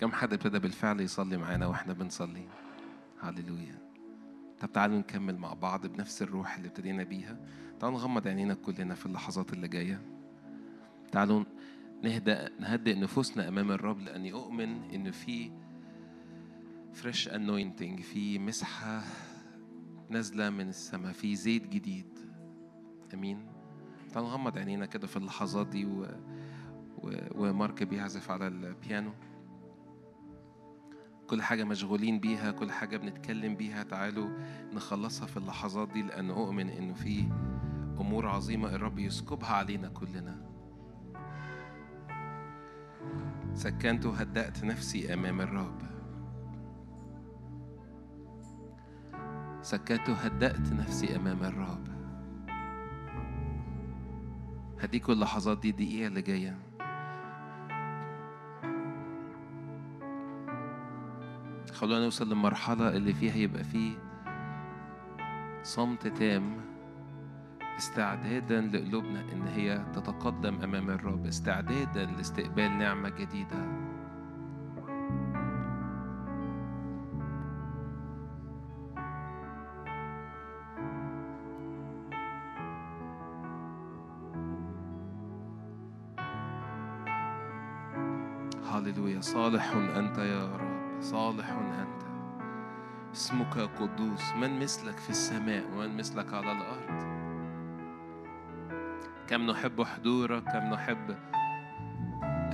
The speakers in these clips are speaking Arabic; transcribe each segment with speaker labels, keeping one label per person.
Speaker 1: كم حد ابتدى بالفعل يصلي معانا وإحنا بنصلي؟ هللويا. طب تعالوا نكمل مع بعض بنفس الروح اللي ابتدينا بيها. تعالوا نغمض عينينا كلنا في اللحظات اللي جاية. تعالوا نهدأ نهدئ نفوسنا أمام الرب لاني اؤمن إن في fresh anointing في مسحة نازلة من السماء في زيت جديد. آمين. تعالوا نغمض عينينا كده في اللحظات دي و... و... ومارك بيعزف على البيانو. كل حاجة مشغولين بيها كل حاجة بنتكلم بيها تعالوا نخلصها في اللحظات دي لأن أؤمن إنه في أمور عظيمة الرب يسكبها علينا كلنا. سكنت وهدأت نفسي أمام الرب. سكت وهدأت نفسي أمام الرب. هديكوا اللحظات دي الدقيقة اللي جاية. خلونا نوصل للمرحلة اللي فيها يبقى فيه صمت تام استعدادا لقلوبنا إن هي تتقدم أمام الرب استعدادا لاستقبال نعمة جديدة. هللويا صالح أنت يا رب. صالح أنت. اسمك قدوس من مثلك في السماء ومن مثلك على الأرض؟ كم نحب حضورك كم نحب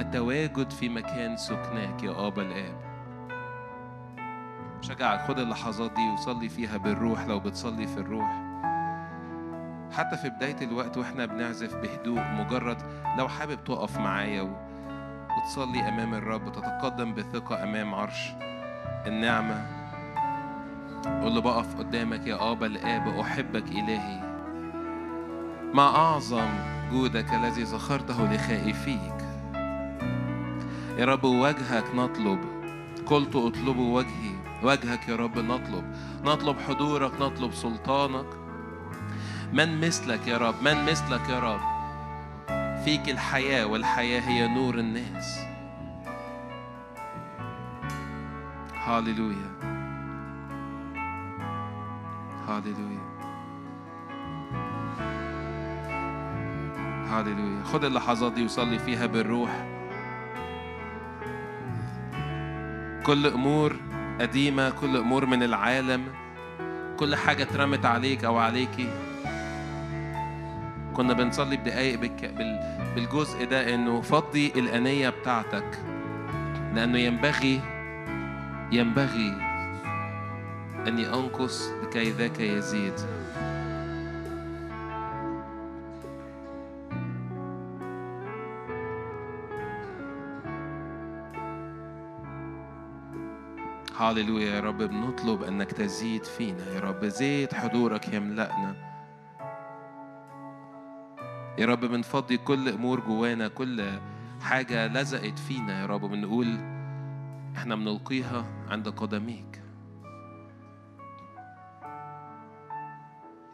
Speaker 1: التواجد في مكان سكناك يا ابا الآب. شجعك خد اللحظات دي وصلي فيها بالروح لو بتصلي في الروح. حتى في بداية الوقت وإحنا بنعزف بهدوء مجرد لو حابب تقف معايا. وتصلي أمام الرب وتتقدم بثقة أمام عرش النعمة. قول له بقف قدامك يا آبا الآب أحبك إلهي. ما أعظم جودك الذي ذخرته لخائفيك. يا رب وجهك نطلب. قلت اطلبوا وجهي. وجهك يا رب نطلب. نطلب حضورك نطلب سلطانك. من مثلك يا رب؟ من مثلك يا رب؟ فيك الحياة والحياة هي نور الناس. هاليلويا هاليلويا هاليلويا خد اللحظات دي وصلي فيها بالروح. كل أمور قديمة كل أمور من العالم كل حاجة اترمت عليك أو عليكي. كنا بنصلي بدقايق. بالجزء ده إنه فضي الأنية بتاعتك لأنه ينبغي ينبغي أني أنقص لكي ذاك يزيد هاليلويا يا رب بنطلب أنك تزيد فينا يا رب زيت حضورك يملأنا يا رب بنفضي كل أمور جوانا كل حاجة لزقت فينا يا رب بنقول إحنا بنلقيها عند قدميك.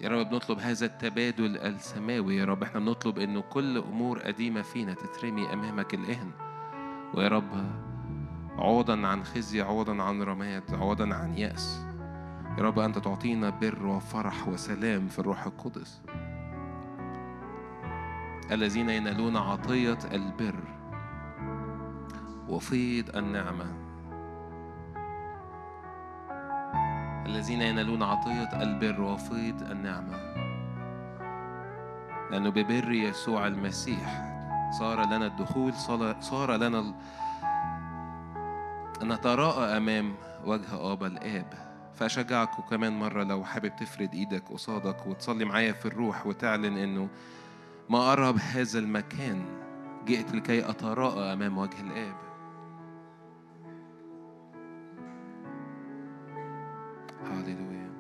Speaker 1: يا رب بنطلب هذا التبادل السماوي يا رب إحنا بنطلب إنه كل أمور قديمة فينا تترمي أمامك الان ويا رب عوضا عن خزي عوضا عن رماد عوضا عن يأس. يا رب أنت تعطينا بر وفرح وسلام في الروح القدس. الذين ينالون عطية البر. وفيض النعمة. الذين ينالون عطية البر وفيض النعمة. لأنه ببر يسوع المسيح صار لنا الدخول صار لنا. أن نتراءى أمام وجه آبا الآب. فأشجعك كمان مرة لو حابب تفرد إيدك قصادك وتصلي معايا في الروح وتعلن إنه ما أقرب هذا المكان جئت لكي أتراءى أمام وجه الآب. هاليلويا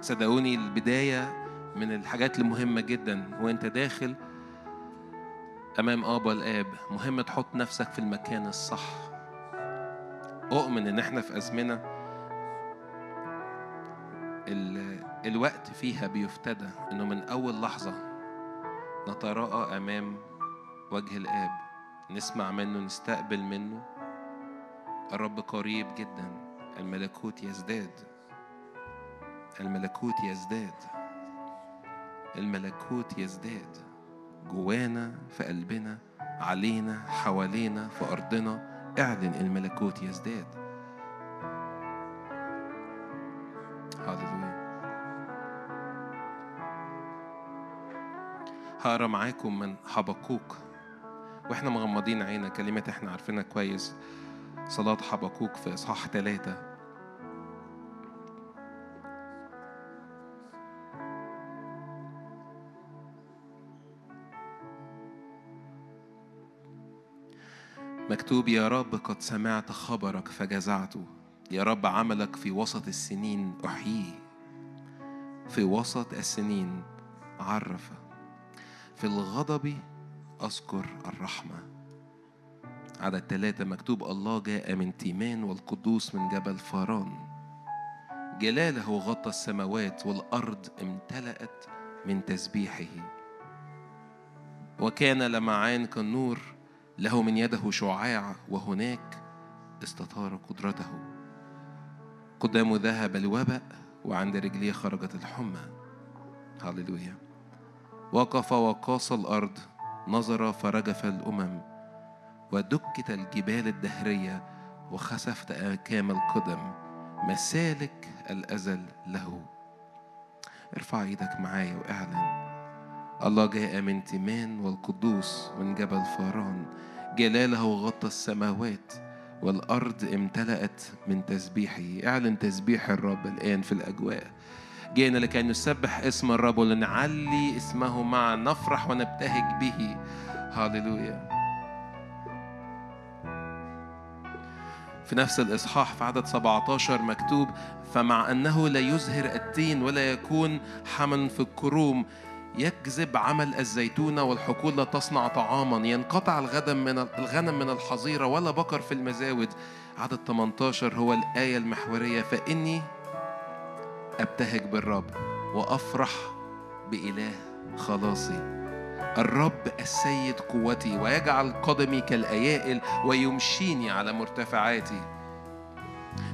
Speaker 1: صدقوني البداية من الحاجات المهمة جدا وأنت داخل أمام آبا الآب مهم تحط نفسك في المكان الصح. أؤمن إن إحنا في أزمنة. الوقت فيها بيفتدى إنه من أول لحظة نتراءى أمام وجه الآب نسمع منه نستقبل منه. الرب قريب جدا الملكوت يزداد. الملكوت يزداد. الملكوت يزداد. جوانا في قلبنا علينا حوالينا في أرضنا اعلن الملكوت يزداد. هقرأ معاكم من حبقوك وإحنا مغمضين عينا كلمات إحنا عارفينها كويس. صلاة حبقوك في إصحاح ثلاثة مكتوب يا رب قد سمعت خبرك فجزعت. يا رب عملك في وسط السنين أحييه في وسط السنين عرف في الغضب أذكر الرحمة. عدد ثلاثة مكتوب الله جاء من تيمان والقدوس من جبل فاران. جلاله غطى السماوات والأرض امتلأت من تسبيحه. وكان لمعان كالنور له من يده شعاع وهناك استطار قدرته. قدامه ذهب الوباء وعند رجليه خرجت الحمى. هللويا. وقف وقاص الأرض نظر فرجف الأمم ودكت الجبال الدهرية وخسفت أكام القدم. مسالك الأزل له. ارفع إيدك معايا وأعلن. الله جاء من تيمان والقدوس من جبل فاران. جلاله غطى السماوات والأرض امتلأت من تسبيحه. اعلن تسبيح الرب الآن في الأجواء. جئنا لكي نسبح اسم الرب ولنعلي اسمه معا. نفرح ونبتهج به. هاليلويا في نفس الإصحاح في عدد 17 مكتوب فمع أنه لا يزهر التين ولا يكون حمل في الكروم يكذب عمل الزيتونة والحقول لا تصنع طعاما. ينقطع الغنم من الغنم من الحظيرة ولا بقر في المزاود. عدد 18 هو الآية المحورية. فإني أبتهج بالرب وأفرح بإله خلاصي. الرب السيد قوتي ويجعل قدمي كالأيائل ويمشيني على مرتفعاتي.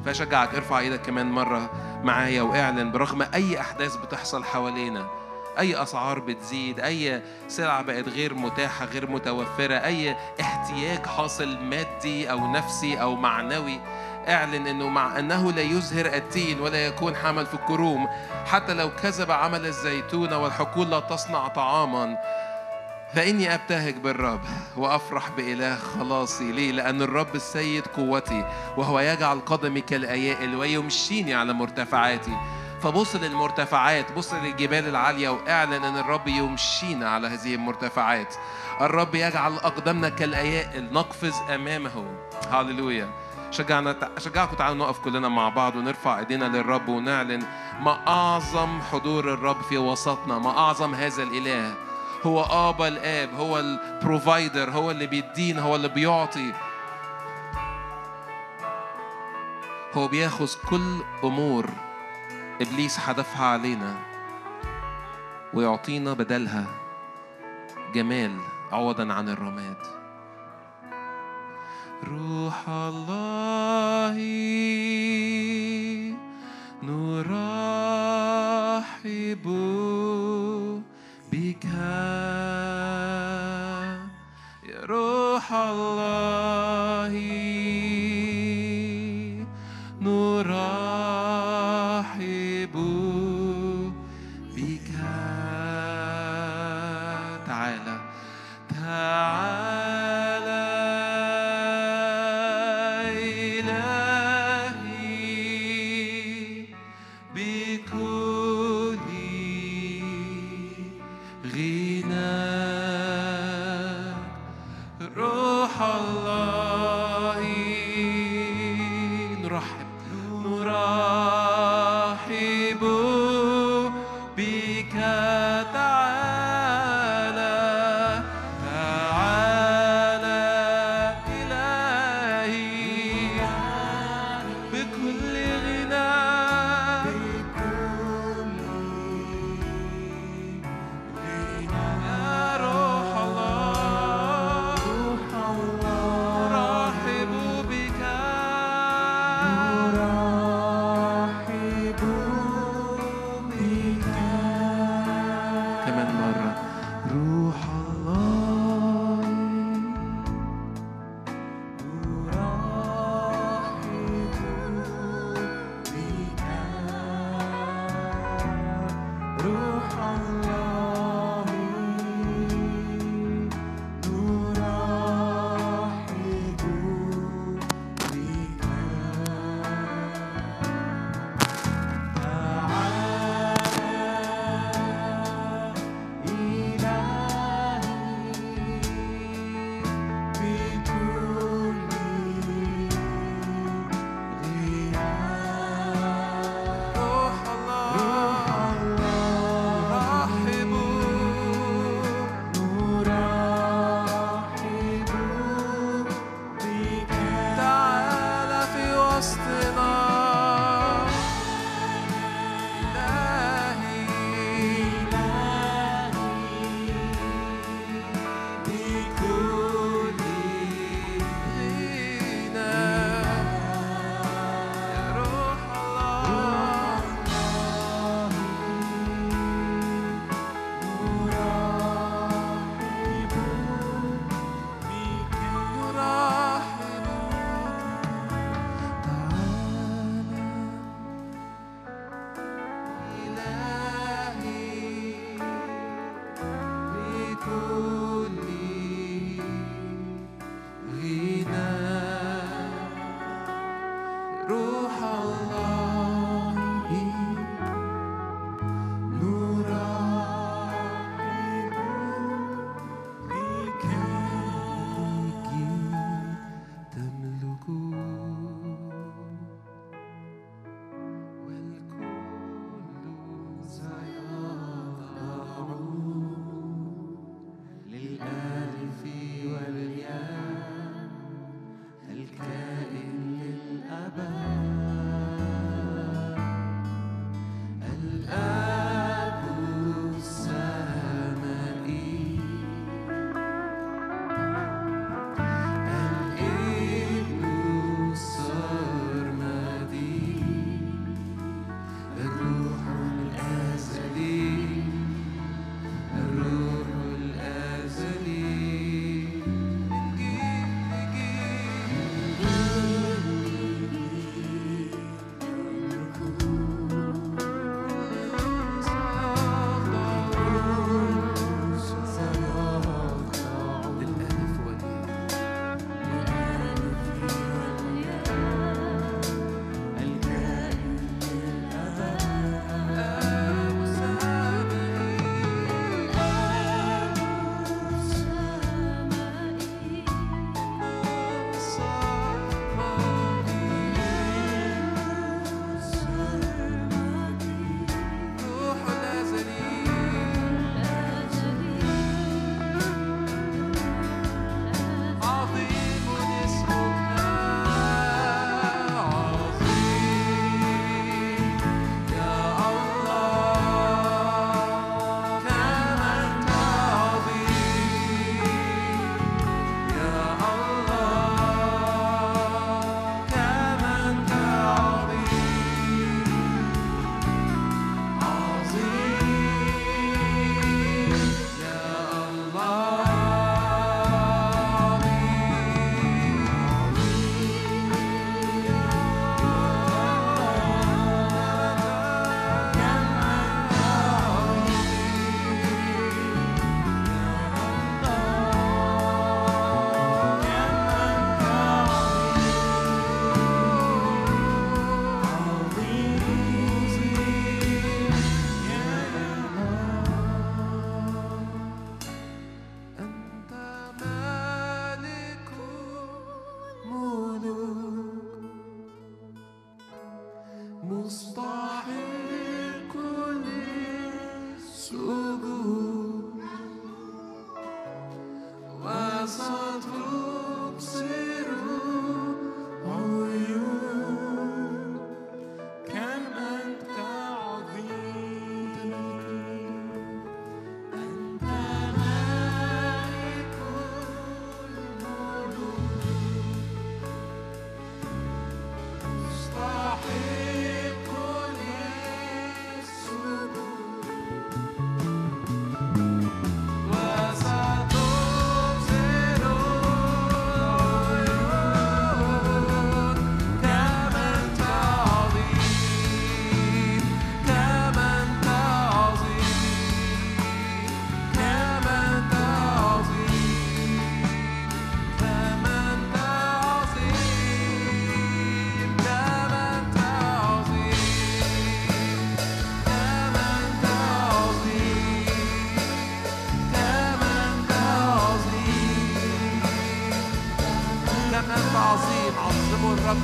Speaker 1: فأشجعك ارفع إيدك كمان مرة معايا واعلن برغم أي أحداث بتحصل حوالينا أي أسعار بتزيد أي سلعة بقت غير متاحة غير متوفرة أي احتياج حاصل مادي أو نفسي أو معنوي. إعلن إنه مع أنه لا يزهر التين ولا يكون حمل في الكروم حتى لو كذب عمل الزيتون والحقول لا تصنع طعاما. فإني أبتهج بالرب وأفرح بإله خلاصي ليه؟ لأن الرب السيد قوتي وهو يجعل قدمي كالأيائل ويمشيني على مرتفعاتي. فبص للمرتفعات بص للجبال العالية وإعلن أن الرب يمشينا على هذه المرتفعات. الرب يجعل أقدامنا كالأيائل نقفز أمامه. هاللويا شجعنا شجعكم تعالوا نقف كلنا مع بعض ونرفع ايدينا للرب ونعلن ما أعظم حضور الرب في وسطنا ما أعظم هذا الإله. هو آبا الآب هو البروفايدر هو اللي بيدين هو اللي بيعطي. هو بياخذ كل أمور إبليس حدفها علينا ويعطينا بدلها جمال عوضا عن الرماد. روح الله نرحب بك. يا روح الله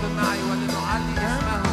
Speaker 1: معي ولنعلي اسمه.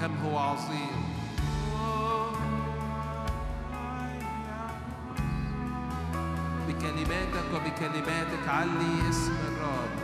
Speaker 1: كم هو عظيم. بكلماتك وبكلماتك علي اسم الرب.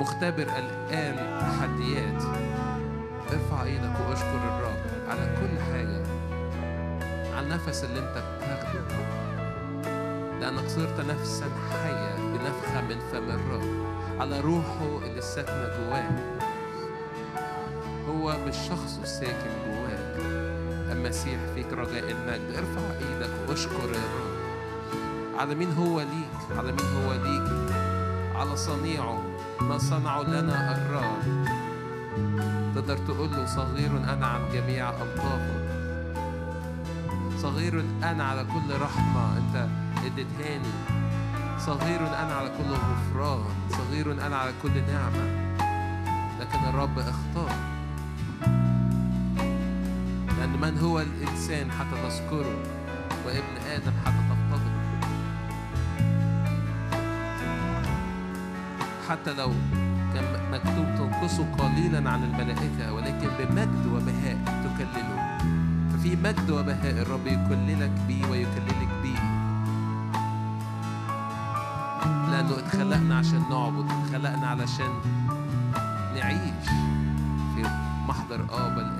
Speaker 1: مختبر الآن تحديات ارفع إيدك واشكر الرب على كل حاجة على النفس اللي أنت بتاخده. لأنك صرت نفسا حية بنفخة من فم الرب على روحه اللي ساكنة جواك هو مش شخصه الساكن جواك المسيح فيك رجاء المجد. ارفع إيدك واشكر الرب على مين هو ليك على مين هو ليك. على صنيعه ما صنعه لنا الرب تقدر تقول له صغير أنا عن جميع ألطافك صغير أنا على كل رحمة أنت اديتهاني. صغير أنا على كل غفران. صغير أنا على كل نعمة. لكن الرب اختار. لأن من هو الإنسان حتى تذكره وابن آدم حتى حتى لو كان مكتوب تنقصه قليلا عن الملائكة ولكن بمجد وبهاء تكلله ففي مجد وبهاء الرب يكللك بيه ويكللك بيه. لأنه اتخلقنا عشان نعبد اتخلقنا علشان نعيش في محضر آبا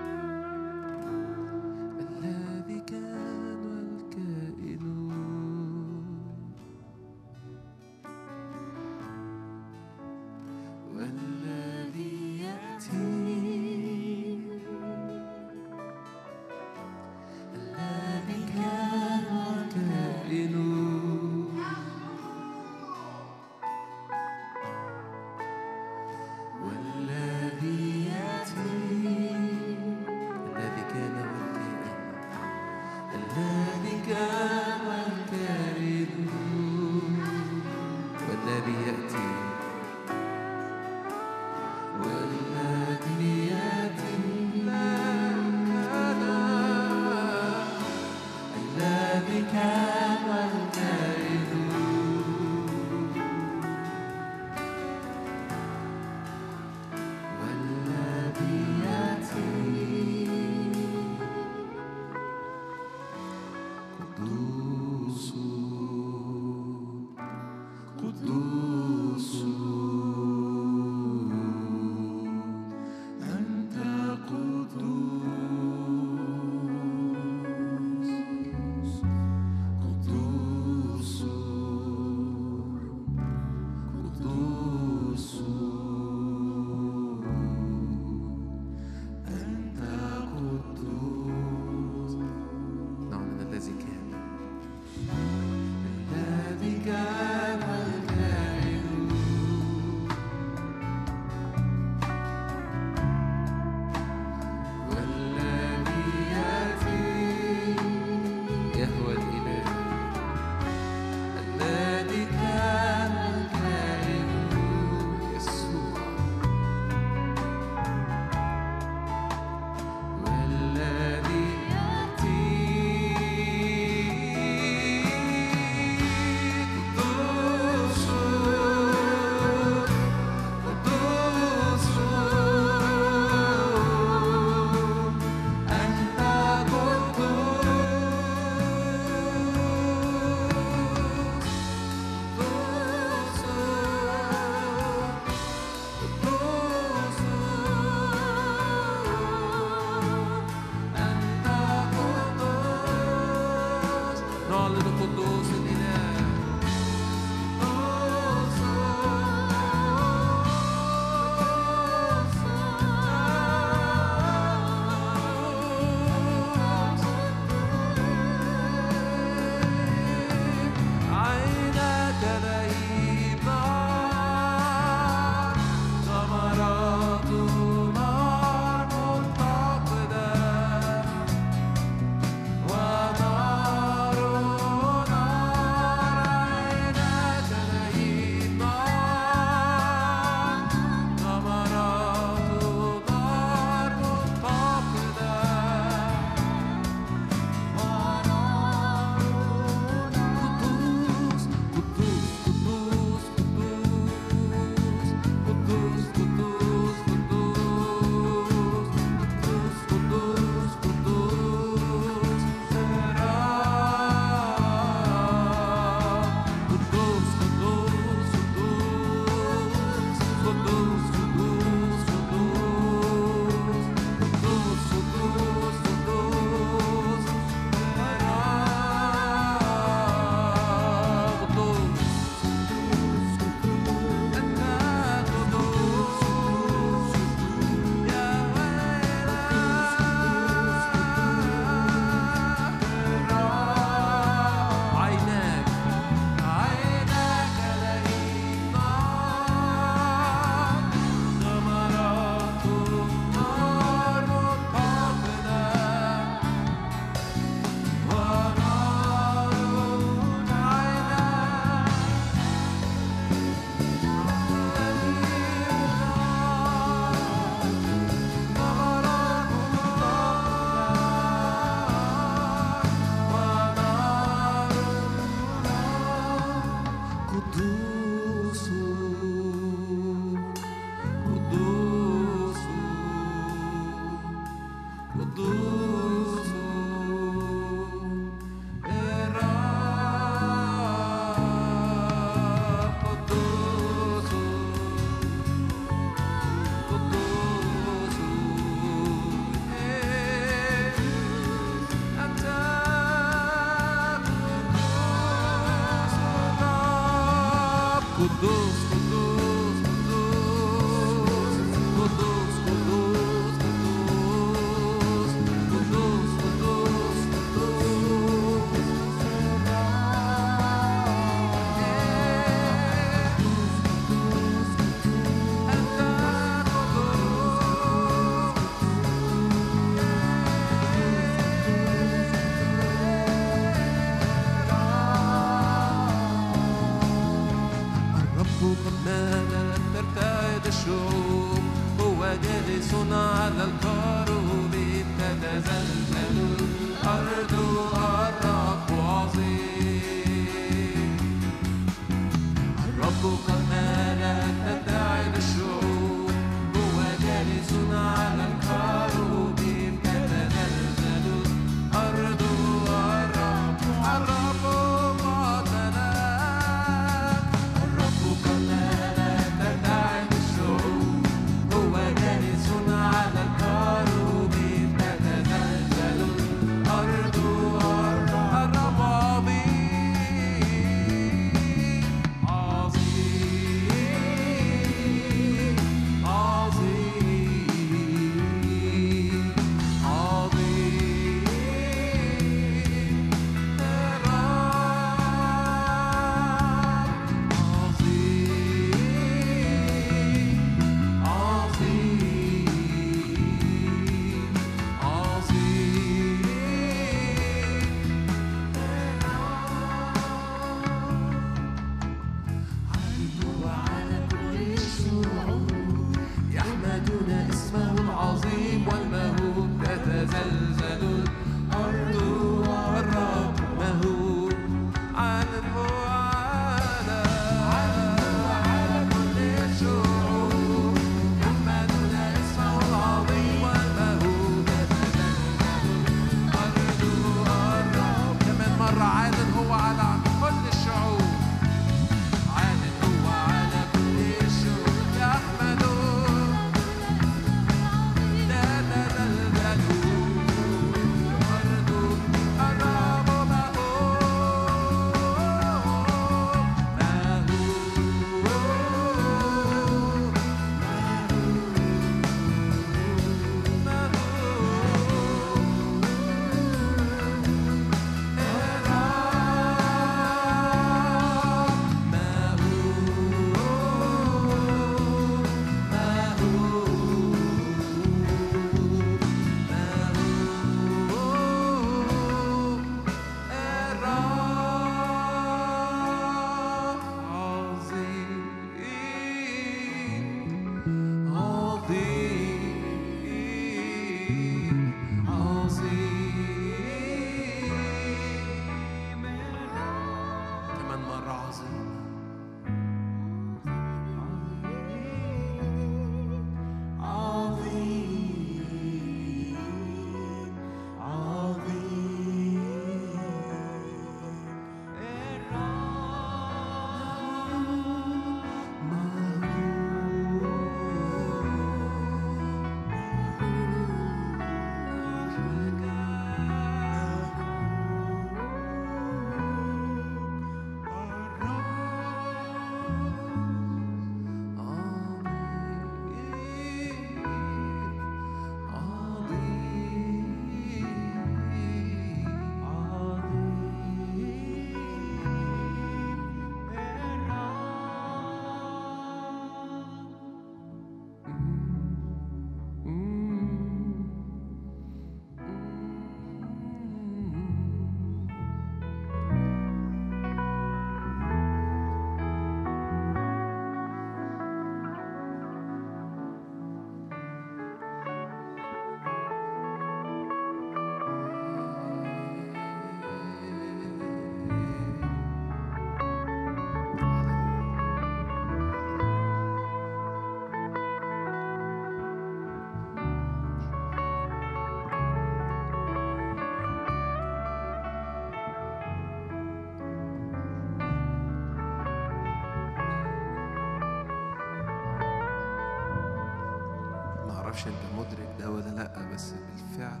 Speaker 1: ده ولا لأ بس بالفعل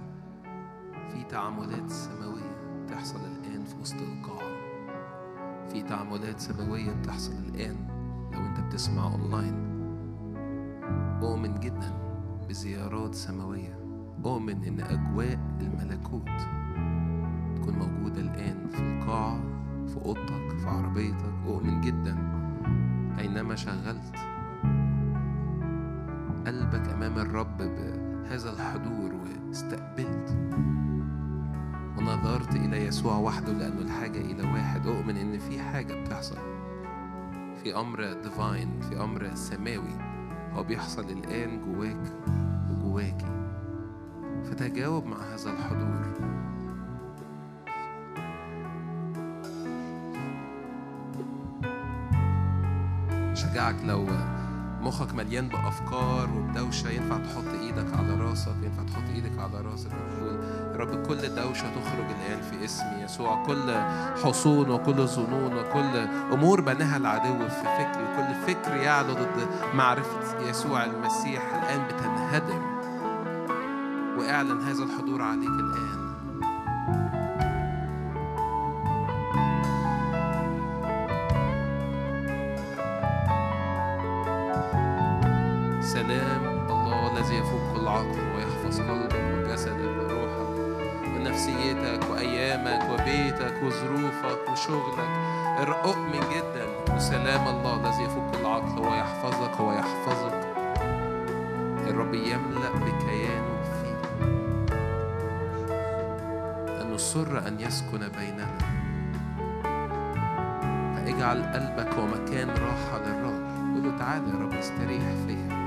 Speaker 1: في تعاملات سماوية بتحصل الآن في وسط القاعة. في تعاملات سماوية بتحصل الآن لو أنت بتسمع أونلاين. أؤمن جدا بزيارات سماوية. أؤمن إن أجواء الملكوت تكون موجودة الآن في القاعة في أوضتك في عربيتك. أؤمن جدا أينما شغلت. قلبك أمام الرب بهذا الحضور واستقبلت ونظرت إلى يسوع وحده لأنه الحاجة إلى واحد. أؤمن إن في حاجة بتحصل. في أمر ديفاين في أمر سماوي. هو بيحصل الآن جواك وجواكي فتجاوب مع هذا الحضور. شجعك لو مخك مليان بأفكار وبدوشة ينفع تحط إيدك على راسك ينفع تحط إيدك على راسك وتقول يا رب كل دوشة تخرج الآن في اسم يسوع. كل حصون وكل ظنون وكل أمور بناها العدو في فكري. كل فكر يعلو ضد معرفة يسوع المسيح الآن بتنهدم. وأعلن هذا الحضور عليك الآن. وشغلك أؤمن جدا. وسلام الله الذي يفوق كل عقل هو يحفظك هو يحفظك الرب يملأ بكيانه فيك. أنه سر أن يسكن بيننا. فاجعل قلبك هو مكان راحة للرب قل تعالى يا رب استريح فيا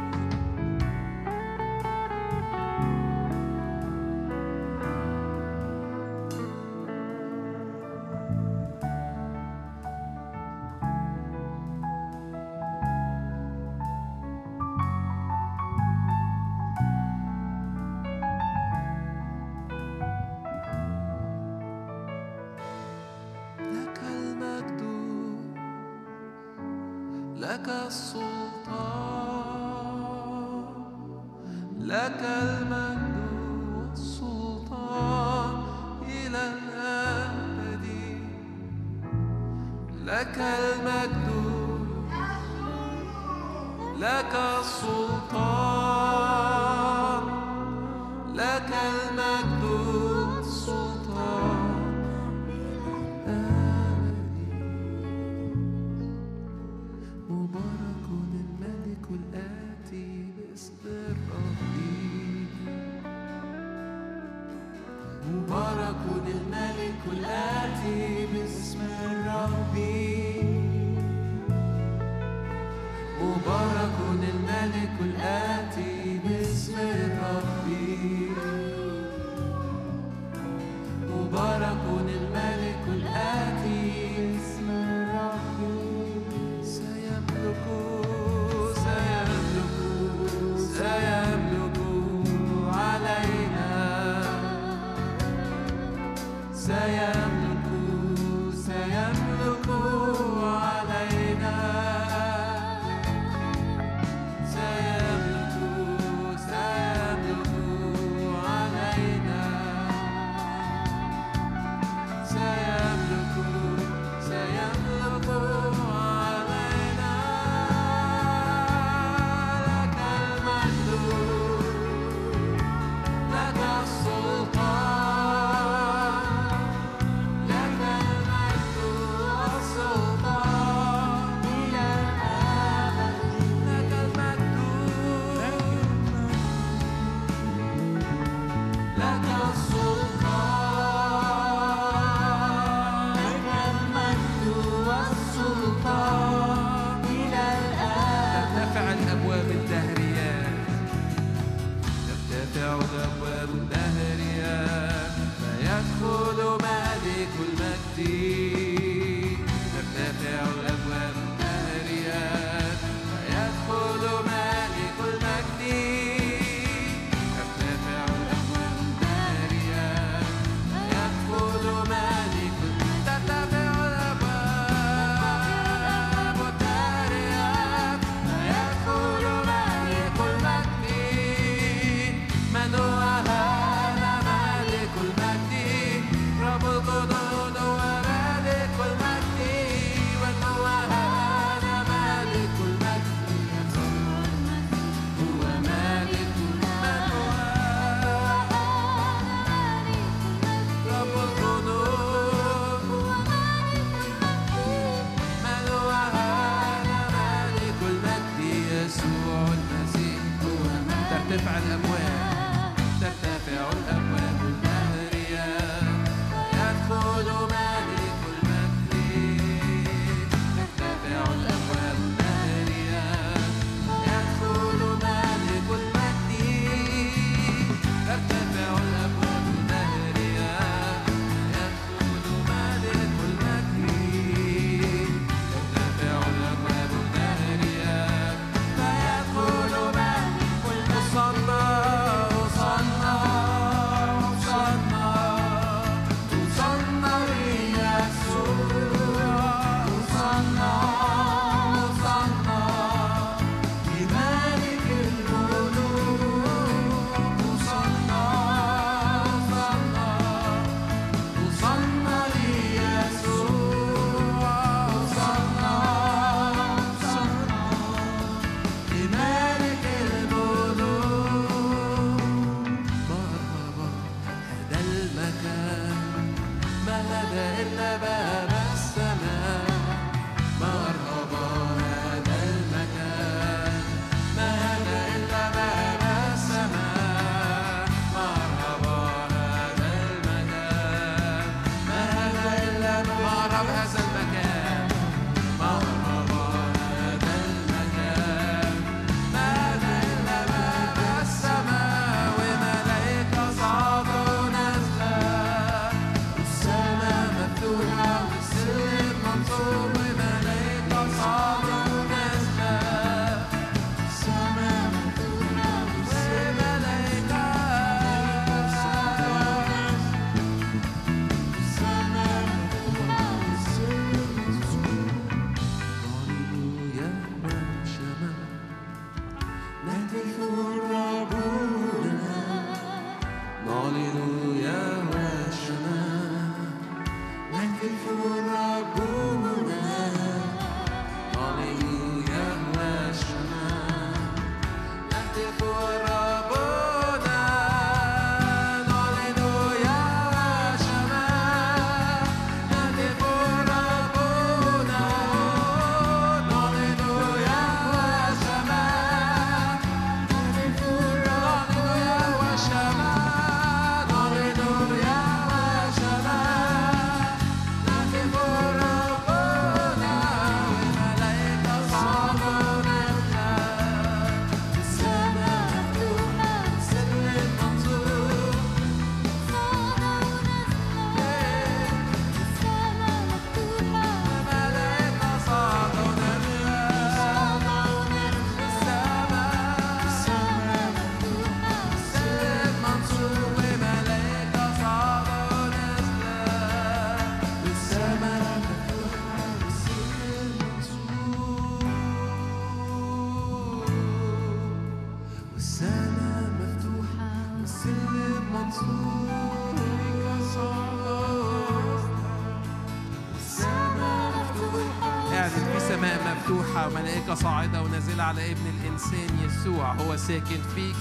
Speaker 1: يسوع هو ساكن فيك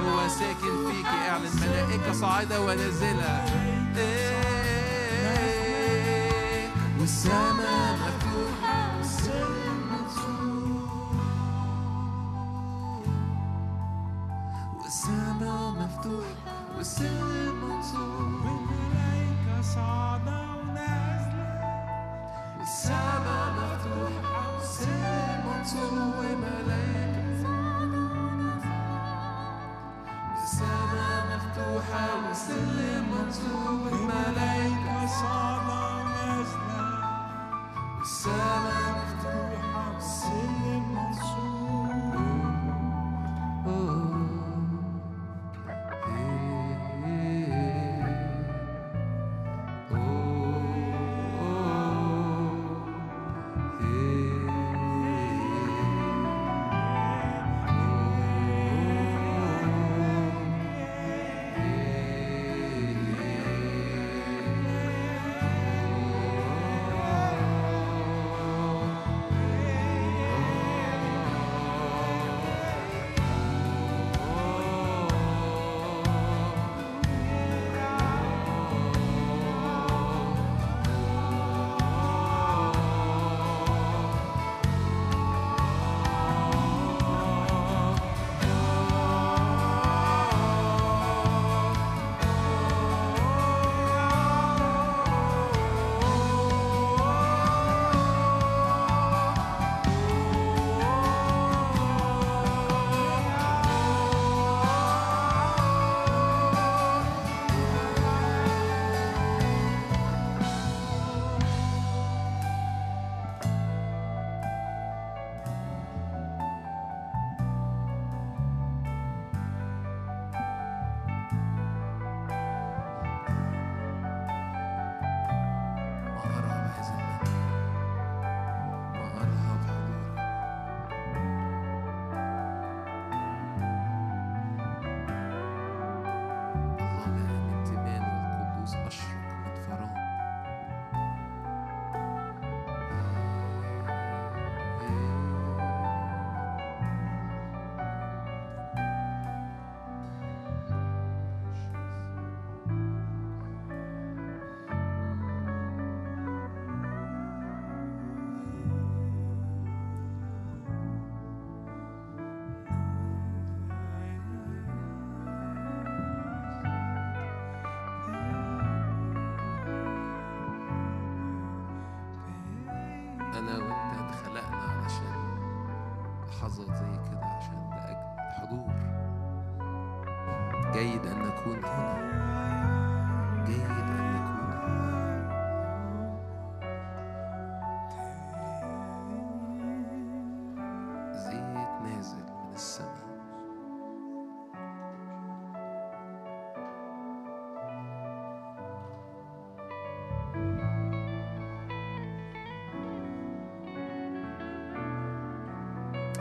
Speaker 1: هو ساكن فيك اعلن ملائكة صاعدة ونازلة.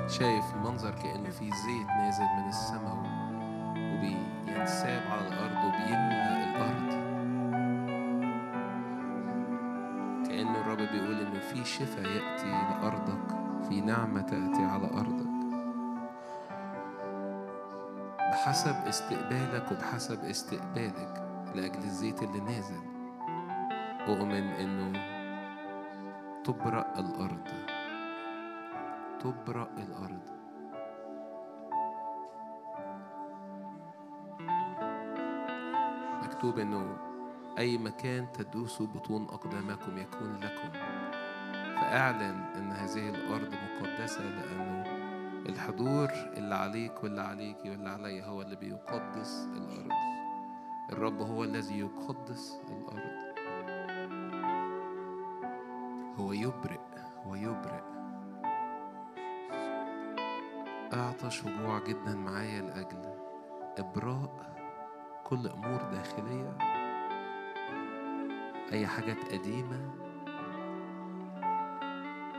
Speaker 1: شايف منظر كأنه في زيت نازل من السماء وبينساب على الأرض وبيملأ الأرض. كأن الرب بيقول إنه في شفاء يأتي لأرضك في نعمة تأتي على أرضك. بحسب استقبالك وبحسب استقبالك لأجل الزيت اللي نازل أؤمن إنه تبرأ الأرض. تبرأ الأرض. مكتوب إنه أي مكان تدوسوا بطون أقدامكم يكون لكم. فاعلن إن هذه الأرض مقدسة لأنه الحضور اللي عليك واللي عليكي واللي عليا هو اللي بيقدس الأرض. الرب هو الذي يقدس الأرض. هو يبرئ. أعطش وجوع جدا معايا لأجل إبراء كل أمور داخلية أي حاجات قديمة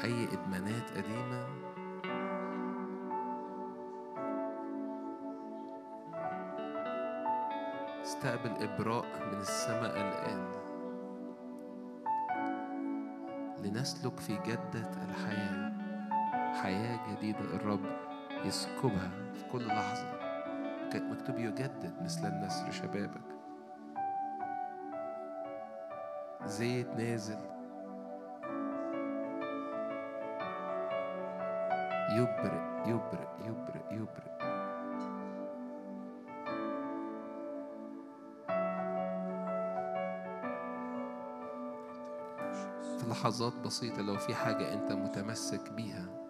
Speaker 1: أي إدمانات قديمة. استقبل إبراء من السماء الآن لنسلك في جدة الحياة حياة جديدة الرب. يسكبها في كل لحظة. كان مكتوب يجدد مثل النسر شبابك. زيت نازل. يبرق يبرق يبرق يبرق. في لحظات بسيطة لو في حاجة أنت متمسك بيها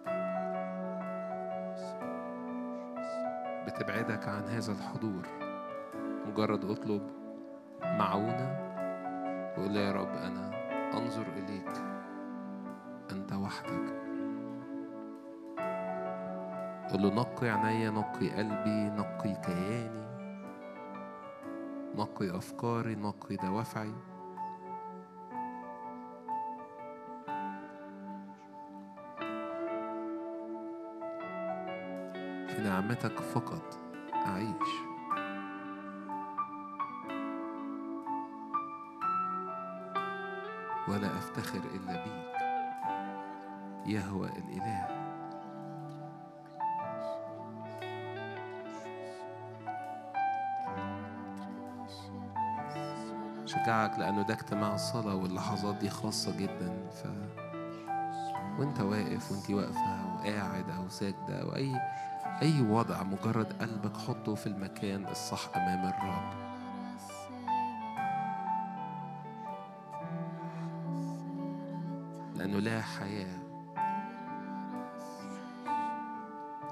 Speaker 1: بتبعدك عن هذا الحضور. مجرد اطلب معونة وقول يا رب أنا أنظر إليك. أنت وحدك. قول له نقي عينيا نقي قلبي نقي كياني نقي أفكاري نقي دوافعي. نعمتك فقط. أعيش. ولا أفتخر إلا بيك. يهوى الإله. شجعك لأنه ده اجتماع صلاة واللحظات دي خاصة جدا. ف وأنت واقف وأنت واقفة وقاعد أو ساجدة أو أي أي وضع مجرد قلبك حطه في المكان الصح أمام الرب. لأنه لا حياة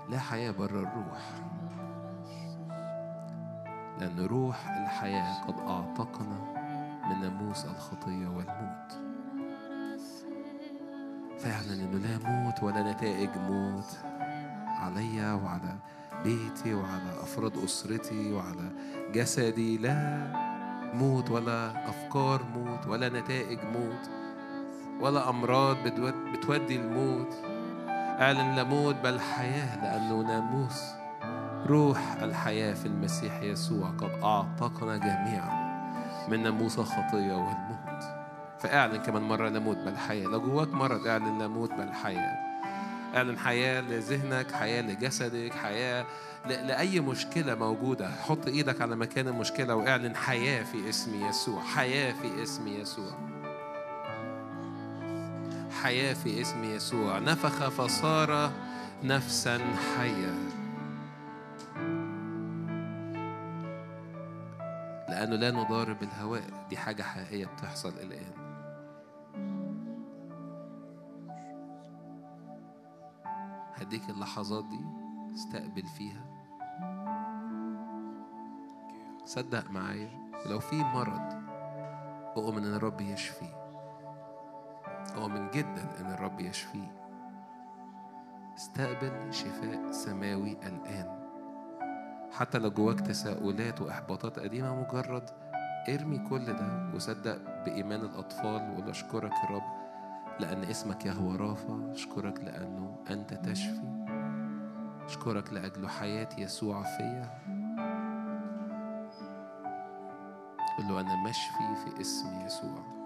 Speaker 1: لا حياة بره الروح. لأن روح الحياة قد أعتقنا من ناموس الخطية والموت. فعلا إنه لا موت ولا نتائج موت. عليا وعلى بيتي وعلى أفراد أسرتي وعلى جسدي. لا موت ولا أفكار موت ولا نتائج موت ولا أمراض بتود- بتودي الموت. أعلن لا موت بل حياة لأنه ناموس. روح الحياة في المسيح يسوع قد أعتقنا جميعا من ناموس الخطية والموت. فأعلن كمان مرة لا موت بل حياة. لو جواك مرض أعلن لا موت بل حياة. اعلن حياة لذهنك حياة لجسدك حياة لأي مشكلة موجودة. حط إيدك على مكان المشكلة واعلن حياة في اسم يسوع. حياة في اسم يسوع. حياة في اسم يسوع. نفخ فصار نفسا حية لأنه لا نضارب الهواء دي حاجة حقيقية بتحصل الآن. هديك اللحظات دي استقبل فيها. صدق معايا ولو في مرض أؤمن إن الرب يشفيه. أؤمن جدا إن الرب يشفيه. استقبل شفاء سماوي الآن. حتى لو جواك تساؤلات وإحباطات قديمة مجرد ارمي كل ده وصدق بإيمان الأطفال وقول أشكرك يا رب لأن اسمك يهوى رافع. أشكرك لأنه أنت تشفي. أشكرك لأجل حياة يسوع فيا. قل له أنا مشفي في اسم يسوع.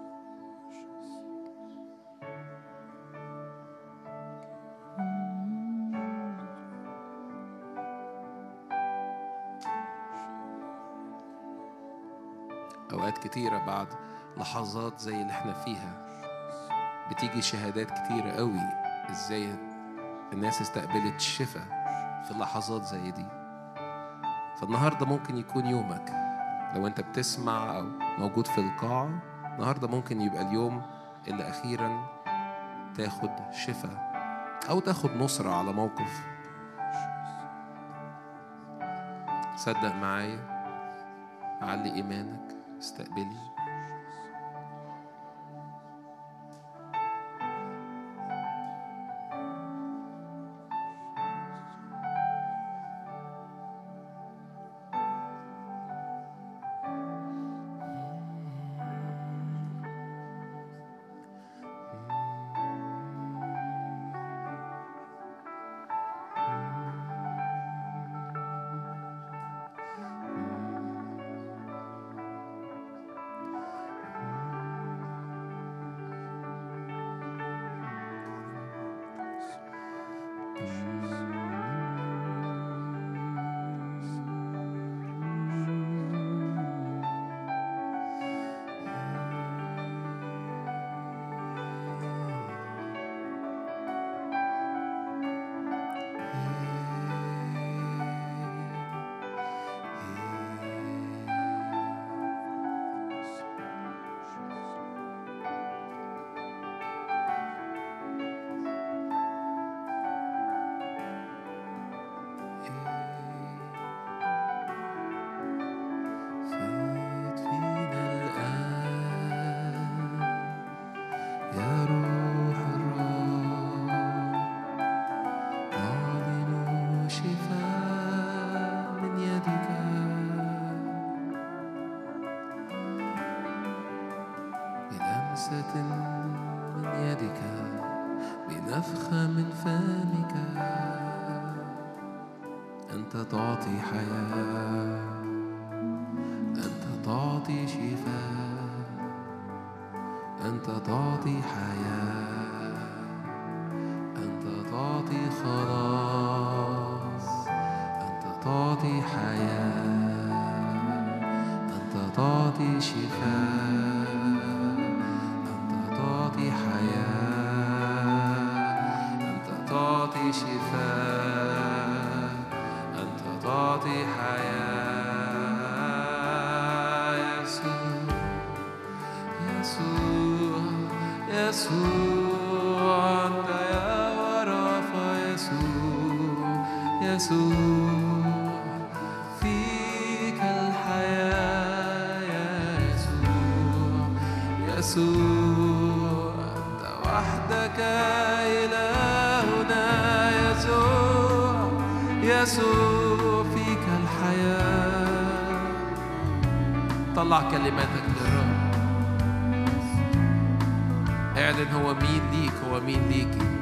Speaker 1: أوقات كتيرة بعد لحظات زي اللي إحنا فيها بتيجي شهادات كتيرة قوي إزاي الناس استقبلت الشفاء في اللحظات زي دي. فالنهاردة ممكن يكون يومك لو أنت بتسمع أو موجود في القاعة النهاردة ممكن يبقى اليوم اللي أخيرا تاخد شفاء أو تاخد نصرة على موقف. صدق معايا علي إيمانك استقبلي. أنت تعطي شفاء أنت تعطي حياة أنت تعطي شفاء أنت تعطي حياة. يسوع فيك الحياة. طلع كلماتك للرب. اعلن هو مين ليك هو مين ليكي؟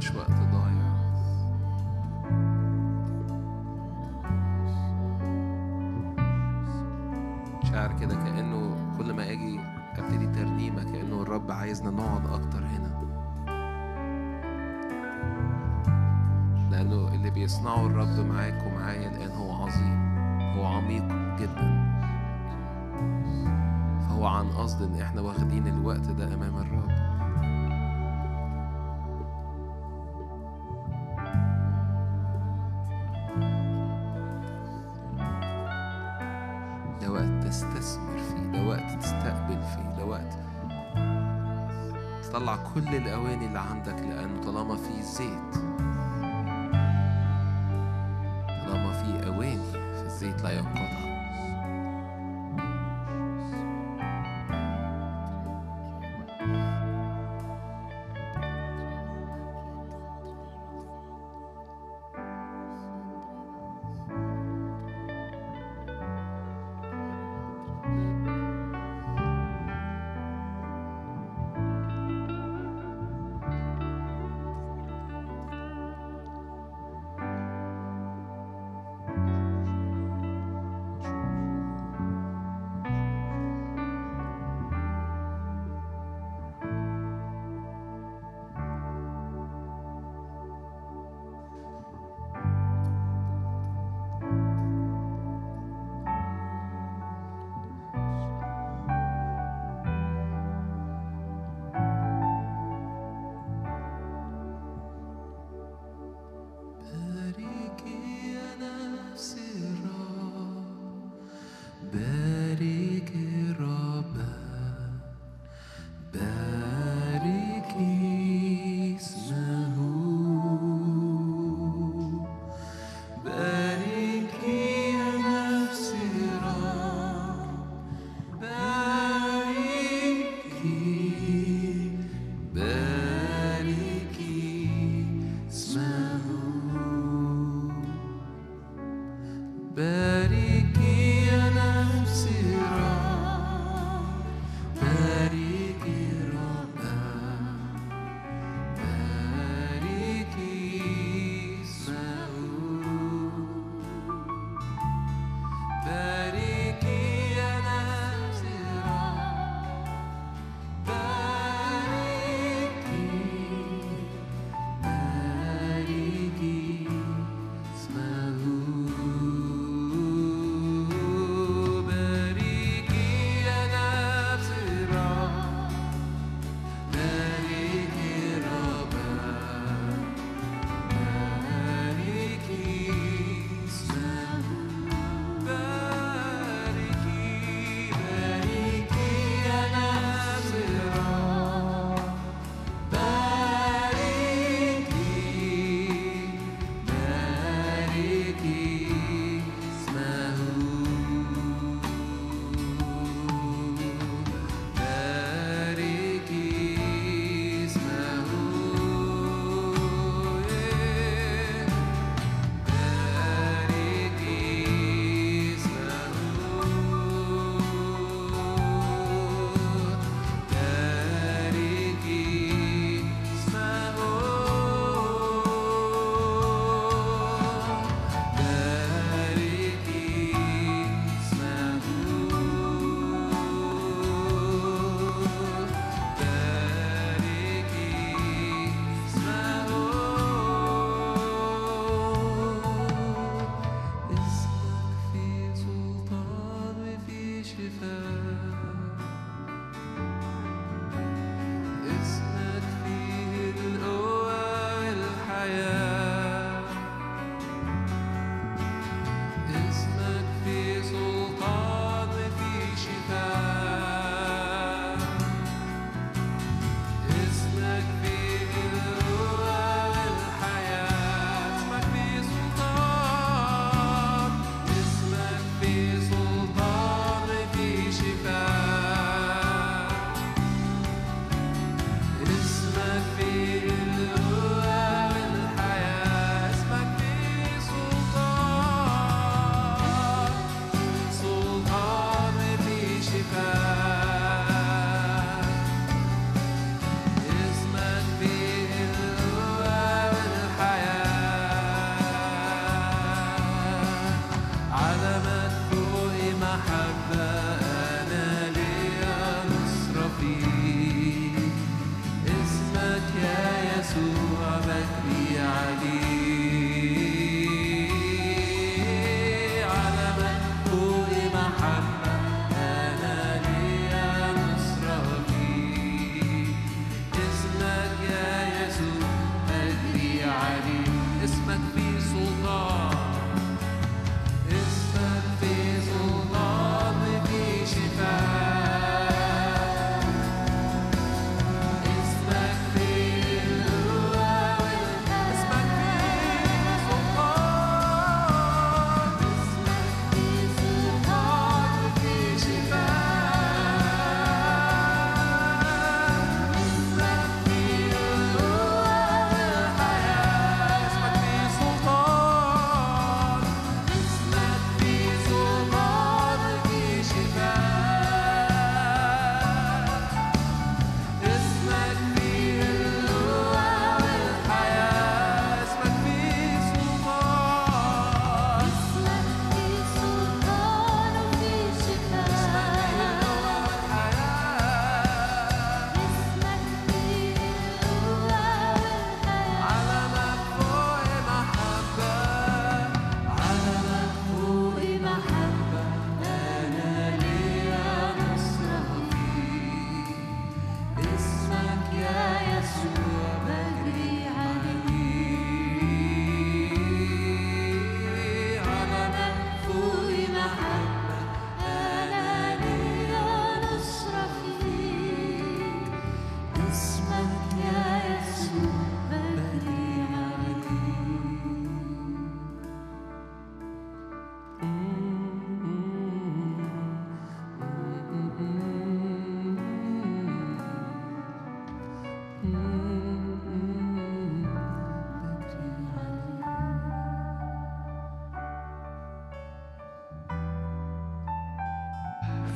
Speaker 1: مش وقت ضايع. شعر كده كأنه كل ما أجي أبتدي ترنيمة كأنه الرب عايزنا نقعد أكتر هنا. لأنه اللي بيصنعه الرب معاك ومعايا الآن هو عظيم هو عميق جدا. فهو عن قصد إن إحنا واخدين الوقت ده أمام الرب. seat.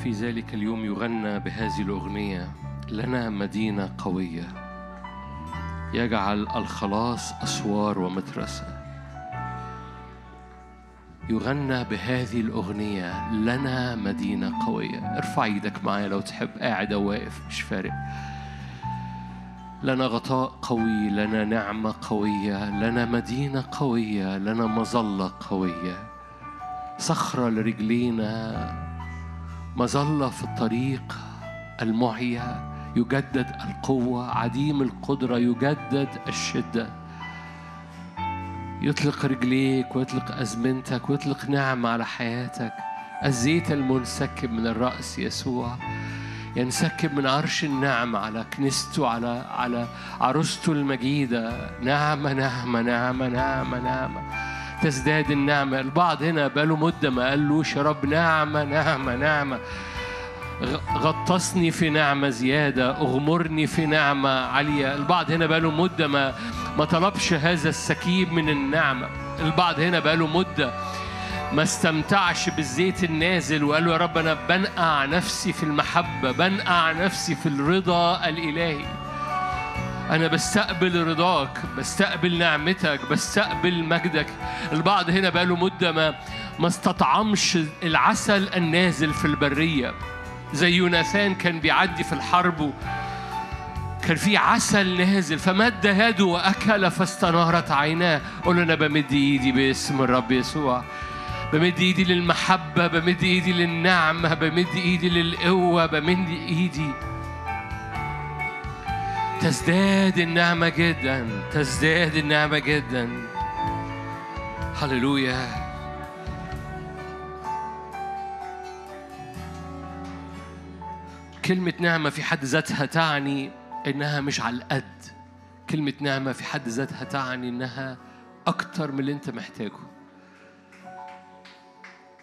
Speaker 1: في
Speaker 2: ذلك اليوم يغنى بهذه الأغنية لنا مدينة قوية يجعل الخلاص أسوار ومترسة يغنى بهذه الأغنية لنا مدينة قوية ارفع إيدك معايا لو تحب قاعد أو واقف مش فارق. لنا غطاء قوي لنا نعمة قوية لنا مدينة قوية لنا مظلة قوية صخرة لرجلينا مظلة في الطريق المعيا يجدد القوة عديم القدرة يجدد الشدة. يطلق رجليك ويطلق أزمنتك ويطلق نعمة على حياتك. الزيت المنسكب من الرأس يسوع ينسكب من عرش النعم على كنيسته على على عروسته المجيدة. نعمة نعمة نعمة نعمة نعمة تزداد النعمة. البعض هنا بقاله مدة ما قالوش يا رب نعمة نعمة نعمة. غطسني في نعمة زيادة أغمرني في نعمة عالية. البعض هنا بقاله مدة ما ما طلبش هذا السكيب من النعمة. البعض هنا بقاله مدة ما استمتعش بالزيت النازل وقال يا رب أنا بنقع نفسي في المحبة بنقع نفسي في الرضا الإلهي. أنا بستقبل رضاك بستقبل نعمتك بستقبل مجدك. البعض هنا بقاله مدة ما ما استطعمش العسل النازل في البرية. زي يوناثان كان بيعدي في الحرب كان في عسل نازل فمد يده وأكل فاستنارت عيناه. قول أنا بمد إيدي باسم الرب يسوع بمد إيدي للمحبة بمد إيدي للنعمة بمد إيدي للقوة بمد إيدي تزداد النعمة جدا تزداد النعمة جدا. هللويا. كلمة نعمة في حد ذاتها تعني إنها مش على القد. كلمة نعمة في حد ذاتها تعني إنها أكتر من اللي أنت محتاجه.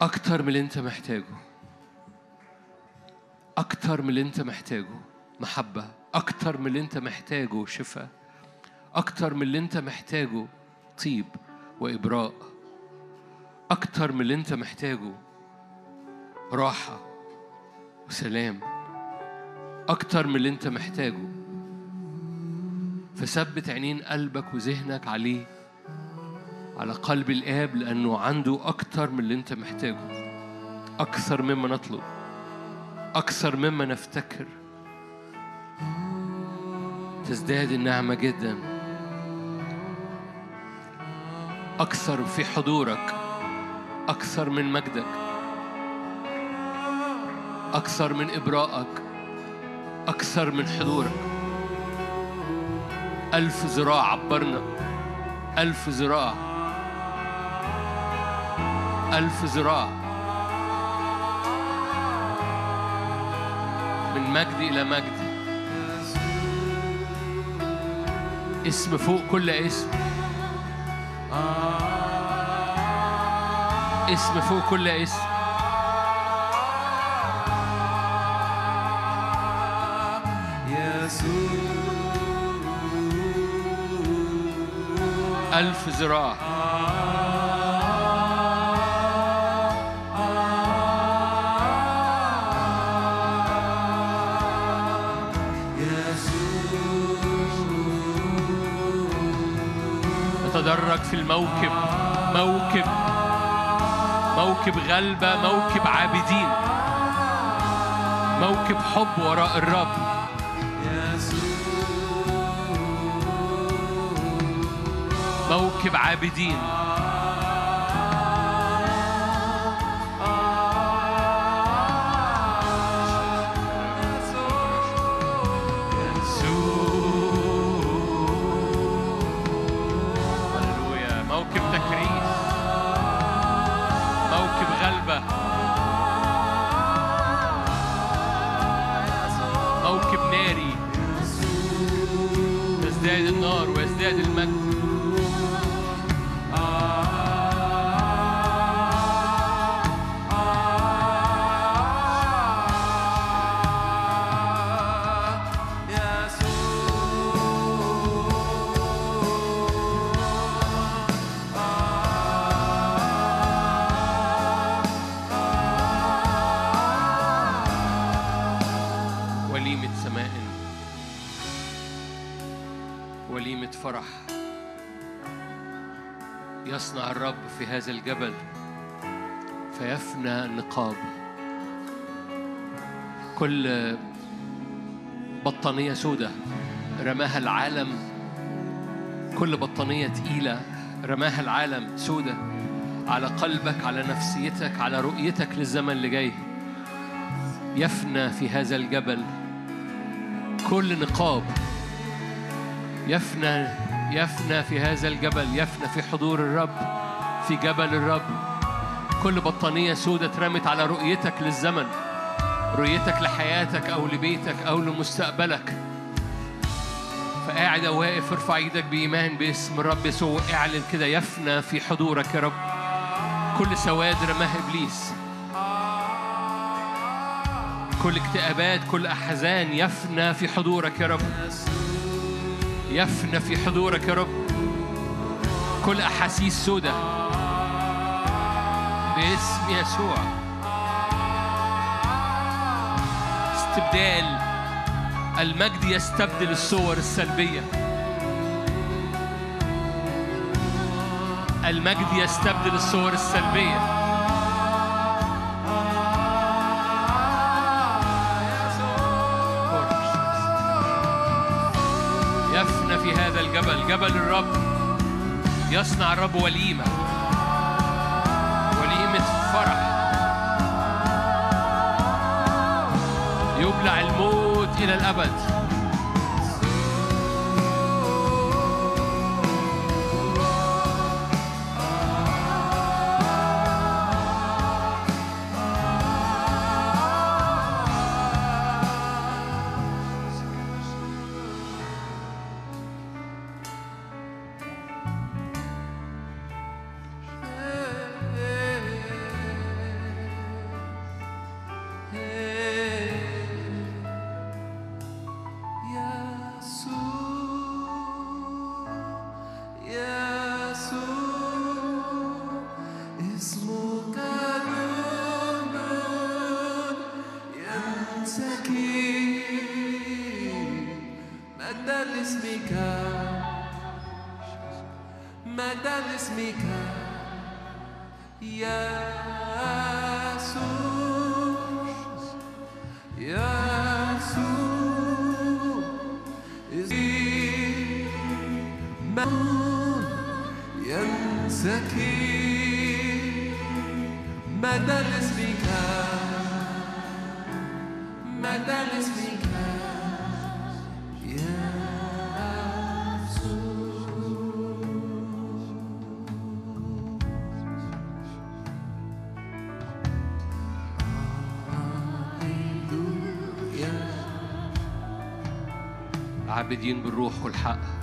Speaker 2: أكتر من اللي أنت محتاجه. أكتر من اللي أنت محتاجه. محبة. أكتر من اللي أنت محتاجه شفاء أكتر من اللي أنت محتاجه طيب وإبراء أكتر من اللي أنت محتاجه راحة وسلام أكتر من اللي أنت محتاجه فثبت عينين قلبك وذهنك عليه على قلب الآب لأنه عنده أكتر من اللي أنت محتاجه أكثر مما نطلب أكثر مما نفتكر. تزداد النعمة جدا. أكثر في حضورك أكثر من مجدك أكثر من إبراءك أكثر من حضورك. ألف ذراع عبرنا ألف ذراع ألف ذراع. من مجد إلى مجد. اسم فوق كل اسم. اسم فوق كل اسم. ألف ذراع نتدرج في الموكب. موكب. موكب غلبة موكب عابدين. موكب حب وراء الرب. موكب عابدين. يصنع الرب في هذا الجبل فيفنى النقاب كل بطانية سودة رماها العالم كل بطانية تقيلة رماها العالم سودة على قلبك على نفسيتك على رؤيتك للزمن اللي جاي. يفنى في هذا الجبل كل نقاب. يفنى يفنى في هذا الجبل يفنى في حضور الرب في جبل الرب. كل بطانية سودة اترمت على رؤيتك للزمن رؤيتك لحياتك أو لبيتك أو لمستقبلك. فقاعد أو واقف ارفع إيدك بإيمان باسم الرب يسوع اعلن كده يفنى في حضورك يا رب. كل سواد رماه إبليس. كل اكتئابات كل أحزان يفنى في حضورك يا رب. يفنى في حضورك يا رب. كل أحاسيس سودة. باسم يسوع. استبدال. المجد يستبدل الصور السلبية. المجد يستبدل الصور السلبية. الرب. يصنع الرب وليمة. وليمة فرح. يبلع الموت إلى الأبد.
Speaker 1: لاسمك مجدا لاسمك يسوع يسوع مجنون ينسكي مدى
Speaker 2: عابدين بالروح والحق.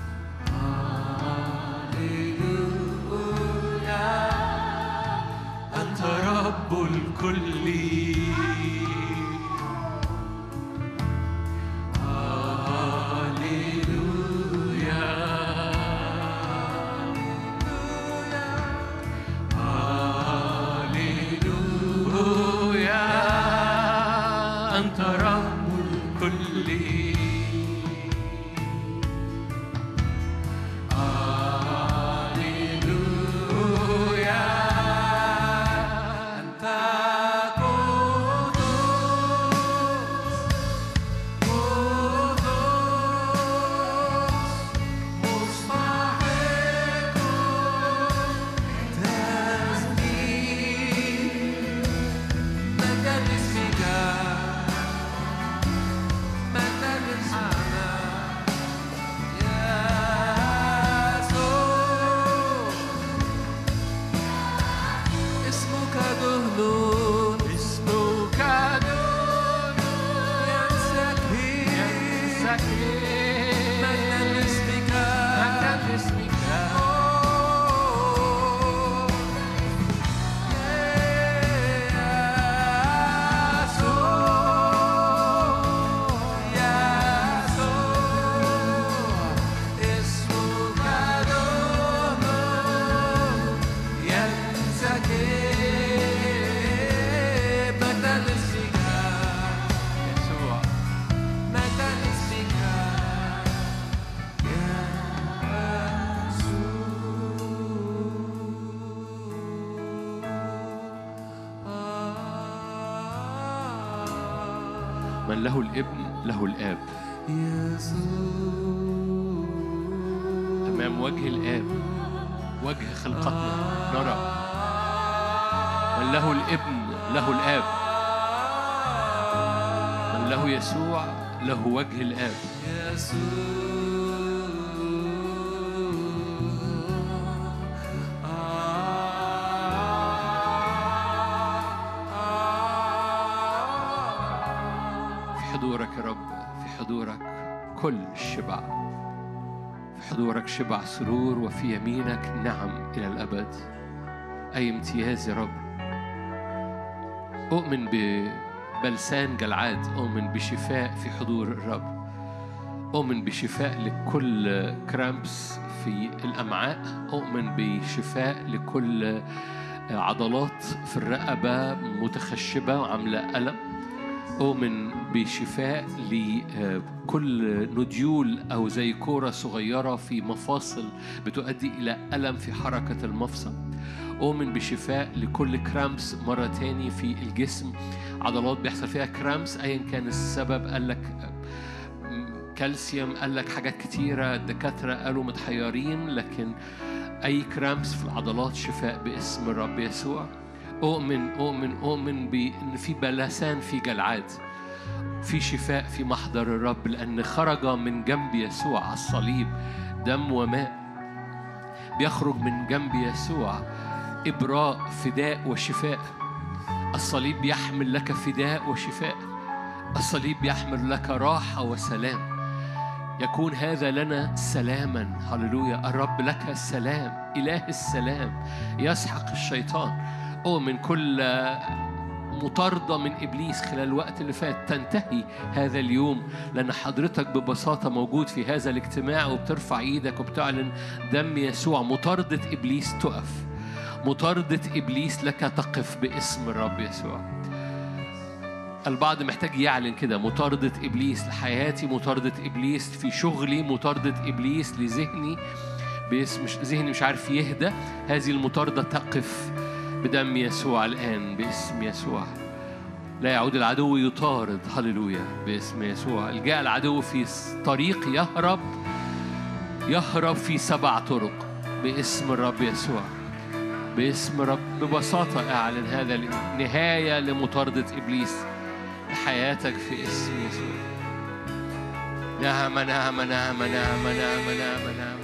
Speaker 2: من له الابن له الآب. أمام وجه الآب وجه خلقتنا. نرى. من له الابن له الآب. من له يسوع له وجه الآب. في كل الشبع. في حضورك شبع سرور وفي يمينك نعم إلى الأبد. أي امتياز يا رب. أؤمن ببلسان جلعاد. أؤمن بشفاء في حضور الرب. أؤمن بشفاء لكل كرامبس في الأمعاء. أؤمن بشفاء لكل عضلات في الرقبة متخشبة وعاملة ألم. أؤمن بشفاء لكل nodule أو زي كورة صغيرة في مفاصل بتؤدي إلى ألم في حركة المفصل. أؤمن بشفاء لكل cramps مرة تاني في الجسم. عضلات بيحصل فيها cramps أيا كان السبب قال لك كالسيوم قال لك حاجات كتيرة الدكاترة قالوا متحيرين لكن أي cramps في العضلات شفاء باسم الرب يسوع. أؤمن أؤمن أؤمن بأن في بلسان في جلعاد. في شفاء في محضر الرب لأن خرج من جنب يسوع على الصليب دم وماء. بيخرج من جنب يسوع إبراء فداء وشفاء. الصليب يحمل لك فداء وشفاء. الصليب يحمل لك راحة وسلام. يكون هذا لنا سلاما. هللويا. الرب لك السلام إله السلام. يسحق الشيطان. أؤمن كل مطاردة من إبليس خلال الوقت اللي فات. تنتهي هذا اليوم. لأن حضرتك ببساطة موجود في هذا الاجتماع وبترفع إيدك وبتعلن دم يسوع. مطاردة إبليس تقف. مطاردة إبليس لك تقف باسم الرب يسوع. البعض محتاج يعلن كده. مطاردة إبليس لحياتي مطاردة إبليس في شغلي مطاردة إبليس لذهني باسم ذهني مش عارف يهدى. هذه المطاردة تقف. بدم يسوع الآن باسم يسوع. لا يعود العدو يطارد هللويا باسم يسوع. جاء العدو في طريق يهرب يهرب في سبع طرق باسم الرب يسوع. باسم رب ببساطة أعلن هذا نهاية لمطاردة إبليس لحياتك في اسم يسوع. نعم نعم نعم نعم نعم نعم نعم.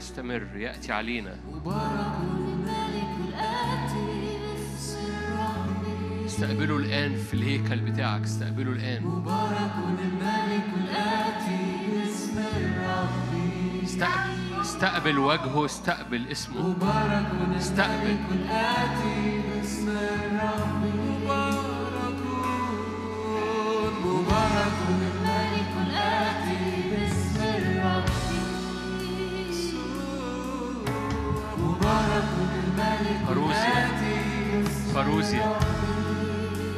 Speaker 2: يأتي ويستمر يأتي علينا استقبله الآن في الهيكل بتاعك استقبله الآن.
Speaker 3: مبارك الملك الآتي باسم الرب
Speaker 2: استقبل استقبل وجهه استقبل اسمه.
Speaker 3: مبارك
Speaker 2: استقبل.
Speaker 3: الآتي باسم الرب مبارك. مبارك
Speaker 2: فروسيا.
Speaker 3: سيملك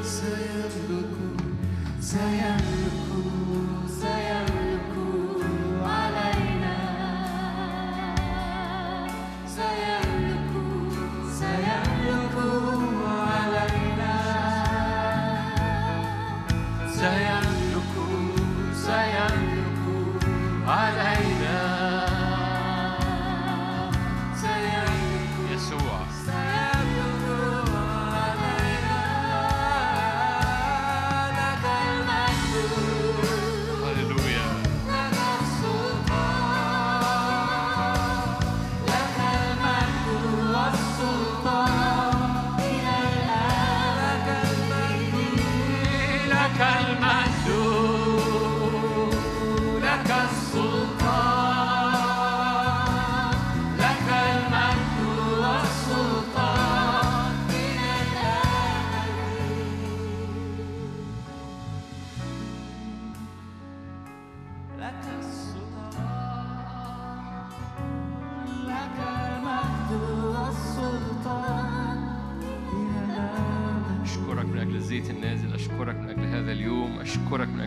Speaker 3: سيملك سيملك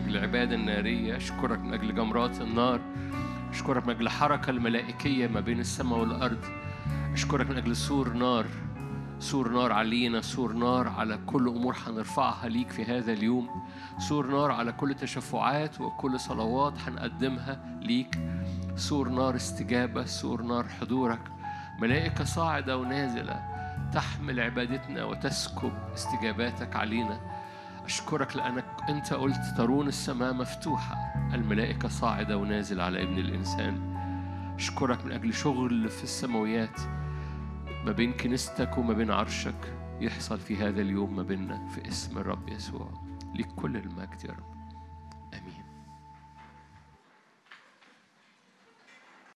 Speaker 2: أجل العبادة النارية أشكرك من أجل جمرات النار أشكرك من أجل الحركة الملائكية ما بين السماء والأرض أشكرك من أجل سور نار سور نار علينا سور نار على كل أمور هنرفعها ليك في هذا اليوم سور نار على كل تشفعات وكل صلوات هنقدمها ليك سور نار استجابة سور نار حضورك. ملائكة صاعدة ونازلة تحمل عبادتنا وتسكب استجاباتك علينا. أشكرك لأنك أنت قلت ترون السماء مفتوحة. الملائكة صاعدة ونازل على ابن الإنسان. أشكرك من أجل شغل في السماويات. ما بين كنيستك وما بين عرشك يحصل في هذا اليوم ما بيننا في اسم الرب يسوع. ليك كل المجد يا رب.